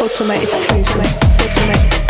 Automate exclusive. Automate.